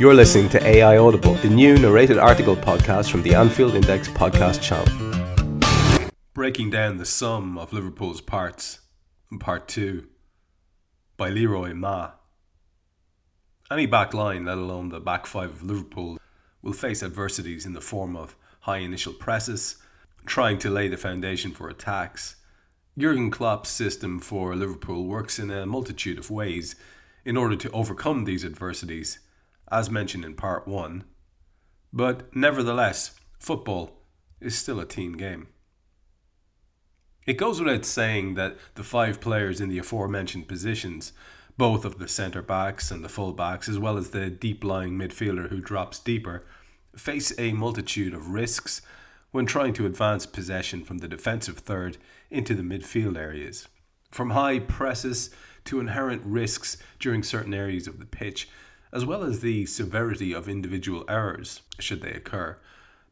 You're listening to AI Audible, the new narrated article podcast from the Anfield Index podcast channel. Breaking down the sum of Liverpool's parts, part two, by Leroy Ma. Any back line, let alone the back five of Liverpool, will face adversities in the form of high initial presses, trying to lay the foundation for attacks. Jurgen Klopp's system for Liverpool works in a multitude of ways in order to overcome these adversities, as mentioned in part 1. But nevertheless, football is still a team game. It goes without saying that the five players in the aforementioned positions, both of the centre backs and the full backs, as well as the deep lying midfielder who drops deeper, face a multitude of risks when trying to advance possession from the defensive third into the midfield areas. From high presses to inherent risks during certain areas of the pitch, as well as the severity of individual errors, should they occur.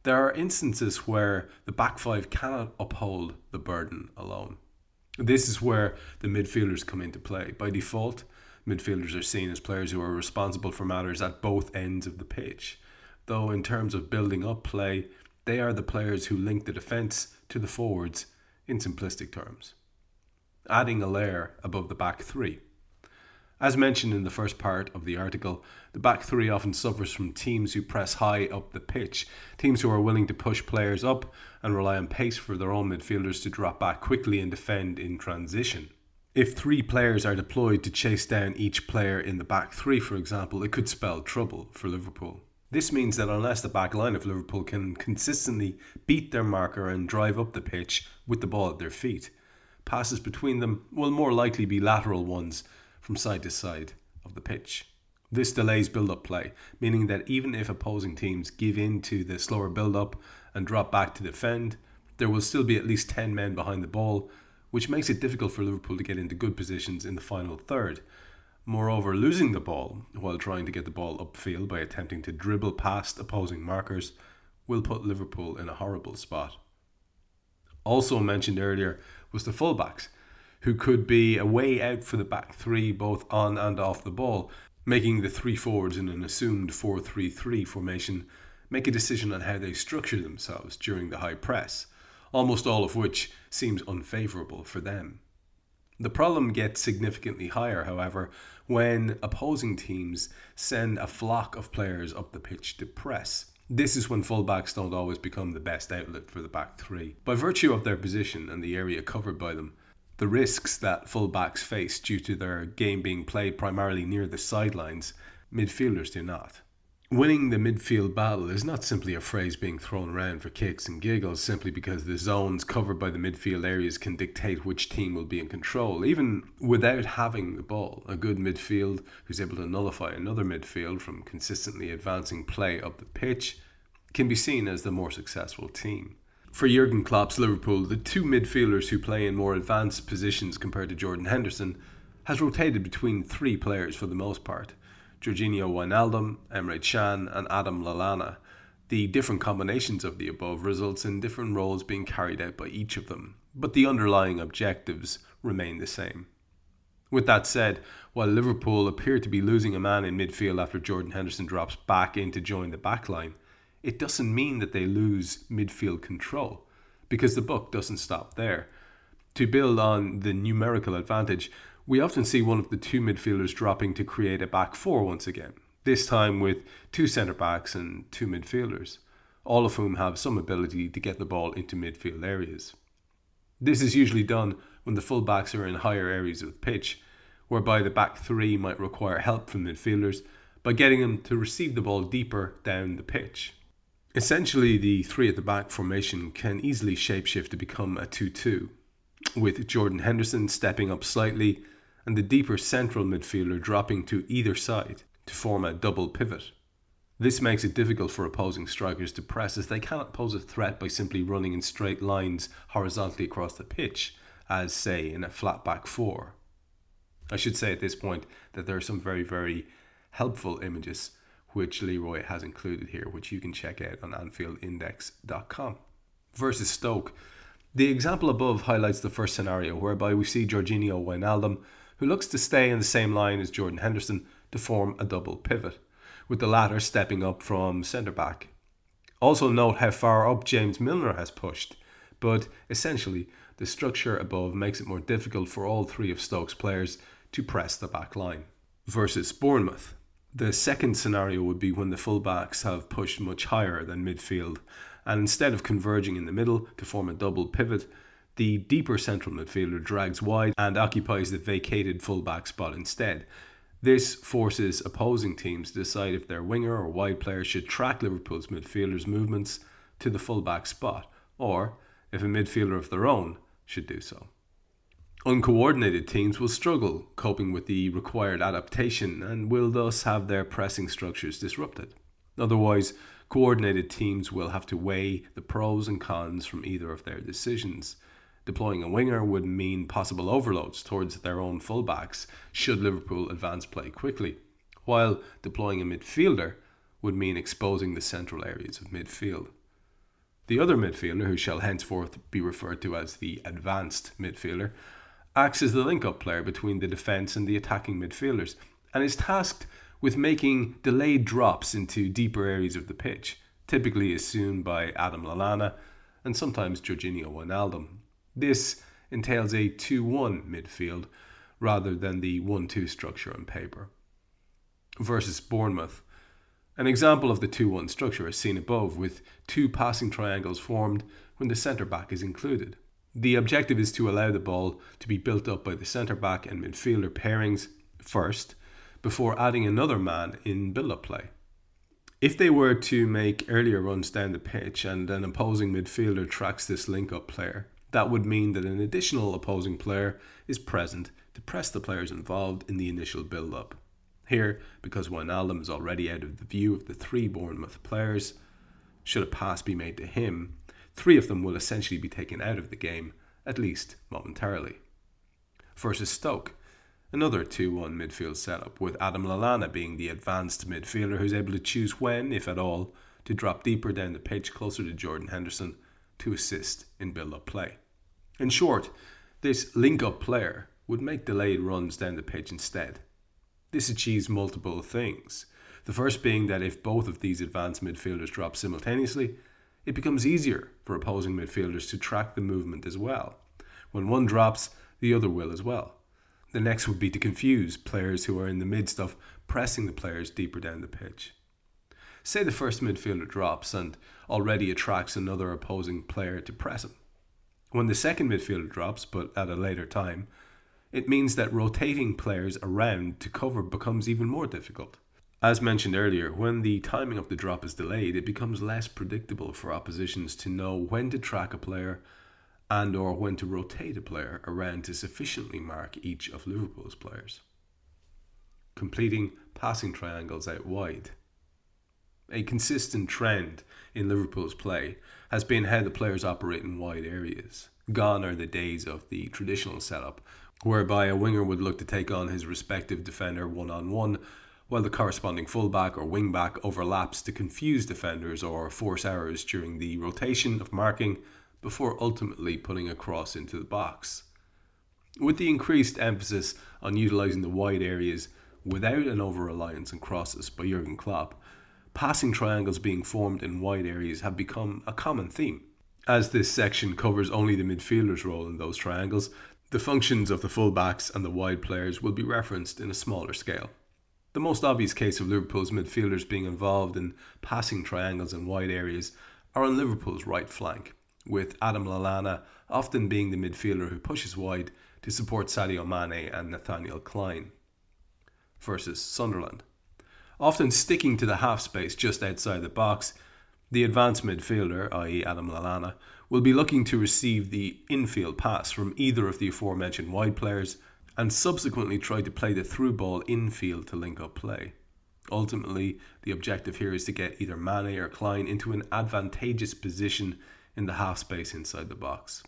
There are instances where the back five cannot uphold the burden alone. This is where the midfielders come into play. By default, midfielders are seen as players who are responsible for matters at both ends of the pitch. Though, in terms of building up play, they are the players who link the defence to the forwards in simplistic terms, adding a layer above the back three. As mentioned in the first part of the article, the back three often suffers from teams who press high up the pitch, teams who are willing to push players up and rely on pace for their own midfielders to drop back quickly and defend in transition. If three players are deployed to chase down each player in the back three, for example, it could spell trouble for Liverpool. This means that unless the back line of Liverpool can consistently beat their marker and drive up the pitch with the ball at their feet, passes between them will more likely be lateral ones from side to side of the pitch. This delays build up play, meaning that even if opposing teams give in to the slower build up and drop back to defend, there will still be at least 10 men behind the ball, which makes it difficult for Liverpool to get into good positions in the final third. Moreover, losing the ball while trying to get the ball upfield by attempting to dribble past opposing markers will put Liverpool in a horrible spot. Also mentioned earlier was the fullbacks, who could be a way out for the back three both on and off the ball, making the three forwards in an assumed 4 3 3 formation make a decision on how they structure themselves during the high press, almost all of which seems unfavourable for them. The problem gets significantly higher, however, when opposing teams send a flock of players up the pitch to press. This is when fullbacks don't always become the best outlet for the back three. By virtue of their position and the area covered by them, the risks that fullbacks face due to their game being played primarily near the sidelines, midfielders do not. Winning the midfield battle is not simply a phrase being thrown around for kicks and giggles simply because the zones covered by the midfield areas can dictate which team will be in control. Even without having the ball, a good midfield who's able to nullify another midfield from consistently advancing play up the pitch can be seen as the more successful team. For Jurgen Klopp's Liverpool, the two midfielders who play in more advanced positions compared to Jordan Henderson has rotated between three players for the most part. Georginio Wijnaldum, Emre Can, and Adam Lallana. The different combinations of the above results in different roles being carried out by each of them, but the underlying objectives remain the same. With that said, while Liverpool appear to be losing a man in midfield after Jordan Henderson drops back in to join the backline, it doesn't mean that they lose midfield control, because the book doesn't stop there. To build on the numerical advantage, we often see one of the two midfielders dropping to create a back four once again, this time with two centre backs and two midfielders, all of whom have some ability to get the ball into midfield areas. This is usually done when the full backs are in higher areas of the pitch, whereby the back three might require help from midfielders by getting them to receive the ball deeper down the pitch. Essentially, the three at the back formation can easily shapeshift to become a 2 2, with Jordan Henderson stepping up slightly and the deeper central midfielder dropping to either side to form a double pivot. This makes it difficult for opposing strikers to press as they cannot pose a threat by simply running in straight lines horizontally across the pitch, as, say, in a flat back four. I should say at this point that there are some very, very helpful images which Leroy has included here, which you can check out on AnfieldIndex.com. Versus Stoke. The example above highlights the first scenario, whereby we see Georginio Wijnaldum, who looks to stay in the same line as Jordan Henderson to form a double pivot, with the latter stepping up from centre back. Also, note how far up James Milner has pushed, but essentially, the structure above makes it more difficult for all three of Stoke's players to press the back line. Versus Bournemouth. The second scenario would be when the fullbacks have pushed much higher than midfield, and instead of converging in the middle to form a double pivot, the deeper central midfielder drags wide and occupies the vacated fullback spot instead. This forces opposing teams to decide if their winger or wide player should track Liverpool's midfielders' movements to the fullback spot, or if a midfielder of their own should do so. Uncoordinated teams will struggle coping with the required adaptation and will thus have their pressing structures disrupted. Otherwise, coordinated teams will have to weigh the pros and cons from either of their decisions. Deploying a winger would mean possible overloads towards their own fullbacks should Liverpool advance play quickly, while deploying a midfielder would mean exposing the central areas of midfield. The other midfielder, who shall henceforth be referred to as the advanced midfielder, acts as the link up player between the defence and the attacking midfielders and is tasked with making delayed drops into deeper areas of the pitch, typically assumed by Adam Lallana and sometimes Georginio Wijnaldum. This entails a 2 1 midfield rather than the 1 2 structure on paper. Versus Bournemouth. An example of the 2 1 structure is seen above, with two passing triangles formed when the centre back is included. The objective is to allow the ball to be built up by the centre back and midfielder pairings first, before adding another man in build up play. If they were to make earlier runs down the pitch and an opposing midfielder tracks this link up player, that would mean that an additional opposing player is present to press the players involved in the initial build up. Here, because Wijnaldum is already out of the view of the three Bournemouth players, should a pass be made to him, three of them will essentially be taken out of the game, at least momentarily. Versus Stoke, another 2 1 midfield setup, with Adam Lallana being the advanced midfielder who's able to choose when, if at all, to drop deeper down the pitch closer to Jordan Henderson to assist in build up play. In short, this link up player would make delayed runs down the pitch instead. This achieves multiple things. The first being that if both of these advanced midfielders drop simultaneously, it becomes easier for opposing midfielders to track the movement as well. When one drops, the other will as well. The next would be to confuse players who are in the midst of pressing the players deeper down the pitch. Say the first midfielder drops and already attracts another opposing player to press him. When the second midfielder drops, but at a later time, it means that rotating players around to cover becomes even more difficult. As mentioned earlier, when the timing of the drop is delayed, it becomes less predictable for oppositions to know when to track a player and or when to rotate a player around to sufficiently mark each of Liverpool's players. Completing passing triangles out wide. A consistent trend in Liverpool's play has been how the players operate in wide areas. Gone are the days of the traditional setup, whereby a winger would look to take on his respective defender one on one while the corresponding fullback or wingback overlaps to confuse defenders or force errors during the rotation of marking before ultimately putting a cross into the box. With the increased emphasis on utilising the wide areas without an over reliance on crosses by Jurgen Klopp, passing triangles being formed in wide areas have become a common theme. As this section covers only the midfielder's role in those triangles, The functions of the fullbacks and the wide players will be referenced in a smaller scale. The most obvious case of Liverpool's midfielders being involved in passing triangles in wide areas are on Liverpool's right flank, with Adam Lallana often being the midfielder who pushes wide to support Sadio Mane and Nathaniel Clyne versus Sunderland. Often sticking to the half space just outside the box, the advanced midfielder, i.e., Adam Lallana, will be looking to receive the infield pass from either of the aforementioned wide players and subsequently try to play the through ball infield to link up play. Ultimately, the objective here is to get either Mane or Clyne into an advantageous position in the half space inside the box.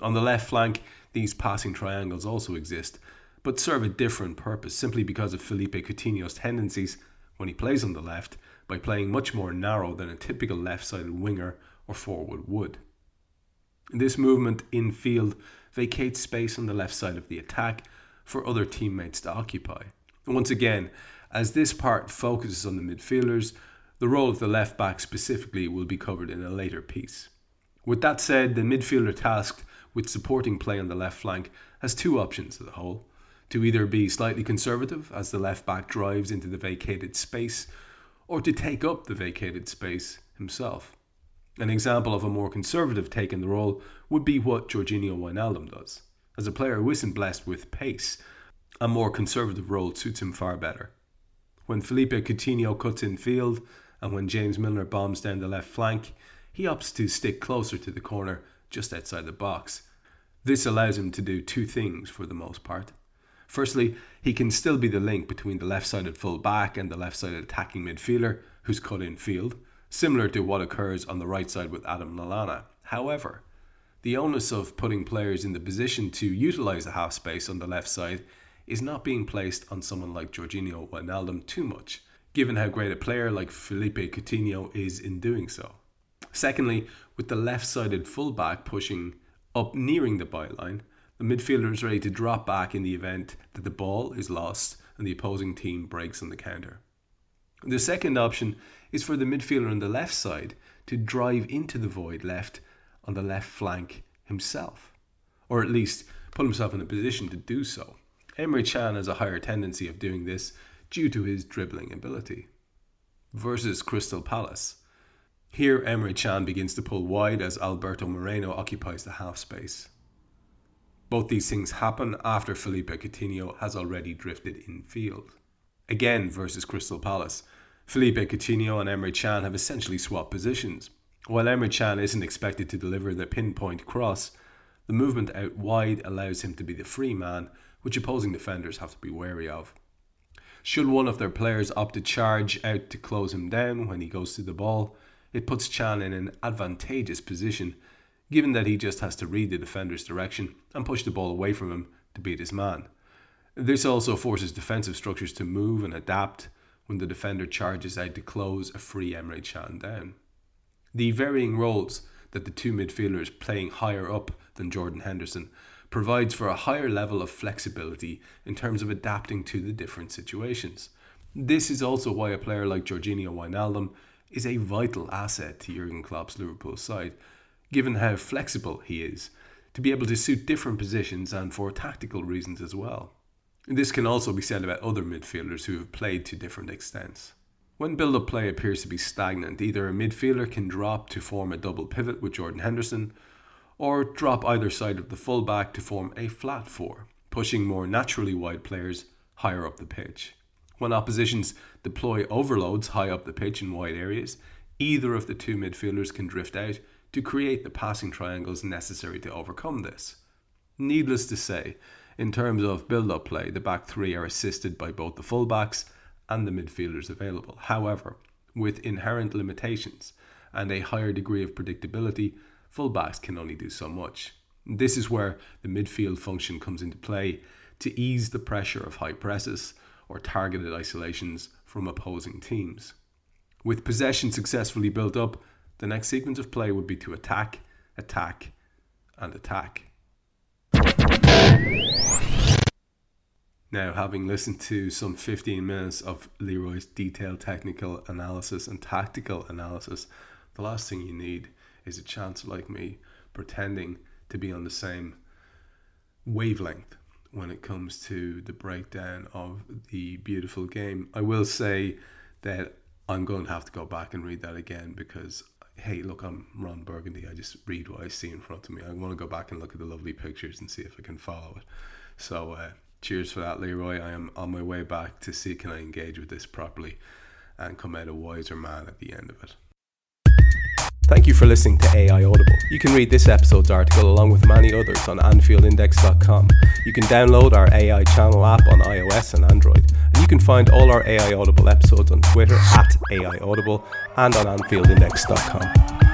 On the left flank, these passing triangles also exist, but serve a different purpose simply because of Philippe Coutinho's tendencies when he plays on the left by playing much more narrow than a typical left sided winger or forward would. This movement in field vacates space on the left side of the attack for other teammates to occupy. Once again, as this part focuses on the midfielders, the role of the left back specifically will be covered in a later piece. With that said, the midfielder tasked with supporting play on the left flank has two options as a whole to either be slightly conservative as the left back drives into the vacated space, or to take up the vacated space himself. An example of a more conservative take in the role would be what Georginio Wijnaldum does. As a player who isn't blessed with pace, a more conservative role suits him far better. When Philippe Coutinho cuts in field and when James Milner bombs down the left flank, he opts to stick closer to the corner just outside the box. This allows him to do two things for the most part. Firstly, he can still be the link between the left sided full back and the left sided attacking midfielder who's cut in field, similar to what occurs on the right side with Adam Lallana. However, the onus of putting players in the position to utilise the half space on the left side is not being placed on someone like Georginio Wijnaldum too much, given how great a player like Philippe Coutinho is in doing so. Secondly, with the left sided fullback pushing up nearing the byline, the midfielder is ready to drop back in the event that the ball is lost and the opposing team breaks on the counter. The second option is for the midfielder on the left side to drive into the void left on the left flank himself, or at least put himself in a position to do so. Emre Can has a higher tendency of doing this due to his dribbling ability. Versus Crystal Palace. Here, Emre Can begins to pull wide as Alberto Moreno occupies the half space. Both these things happen after Philippe Coutinho has already drifted in field. Again, versus Crystal Palace, Philippe Coutinho and Emre Can have essentially swapped positions. While Emre Can isn't expected to deliver the pinpoint cross, the movement out wide allows him to be the free man, which opposing defenders have to be wary of. Should one of their players opt to charge out to close him down when he goes to the ball, it puts Can in an advantageous position given that he just has to read the defender's direction and push the ball away from him to beat his man. This also forces defensive structures to move and adapt when the defender charges out to close a free Emre Can down. The varying roles that the two midfielders playing higher up than Jordan Henderson provides for a higher level of flexibility in terms of adapting to the different situations. This is also why a player like Georginio Wijnaldum is a vital asset to Jurgen Klopp's Liverpool side given how flexible he is, to be able to suit different positions and for tactical reasons as well. This can also be said about other midfielders who have played to different extents. When build up play appears to be stagnant, either a midfielder can drop to form a double pivot with Jordan Henderson, or drop either side of the fullback to form a flat four, pushing more naturally wide players higher up the pitch. When oppositions deploy overloads high up the pitch in wide areas, either of the two midfielders can drift out to create the passing triangles necessary to overcome this. Needless to say, in terms of build up play, the back three are assisted by both the fullbacks and the midfielders available. However, with inherent limitations and a higher degree of predictability, fullbacks can only do so much. This is where the midfield function comes into play to ease the pressure of high presses or targeted isolations from opposing teams. With possession successfully built up, the next sequence of play would be to attack, attack, and attack. Now, having listened to some 15 minutes of Leroy's detailed technical analysis and tactical analysis, the last thing you need is a chance like me pretending to be on the same wavelength when it comes to the breakdown of the beautiful game. I will say that I'm going to have to go back and read that again because hey, look, I'm Ron Burgundy. I just read what I see in front of me. I want to go back and look at the lovely pictures and see if I can follow it. So, uh, cheers for that, Leroy. I am on my way back to see can I engage with this properly and come out a wiser man at the end of it. Thank you for listening to AI Audible. You can read this episode's article along with many others on AnfieldIndex.com. You can download our AI channel app on iOS and Android. And you can find all our AI Audible episodes on Twitter at AI Audible and on AnfieldIndex.com.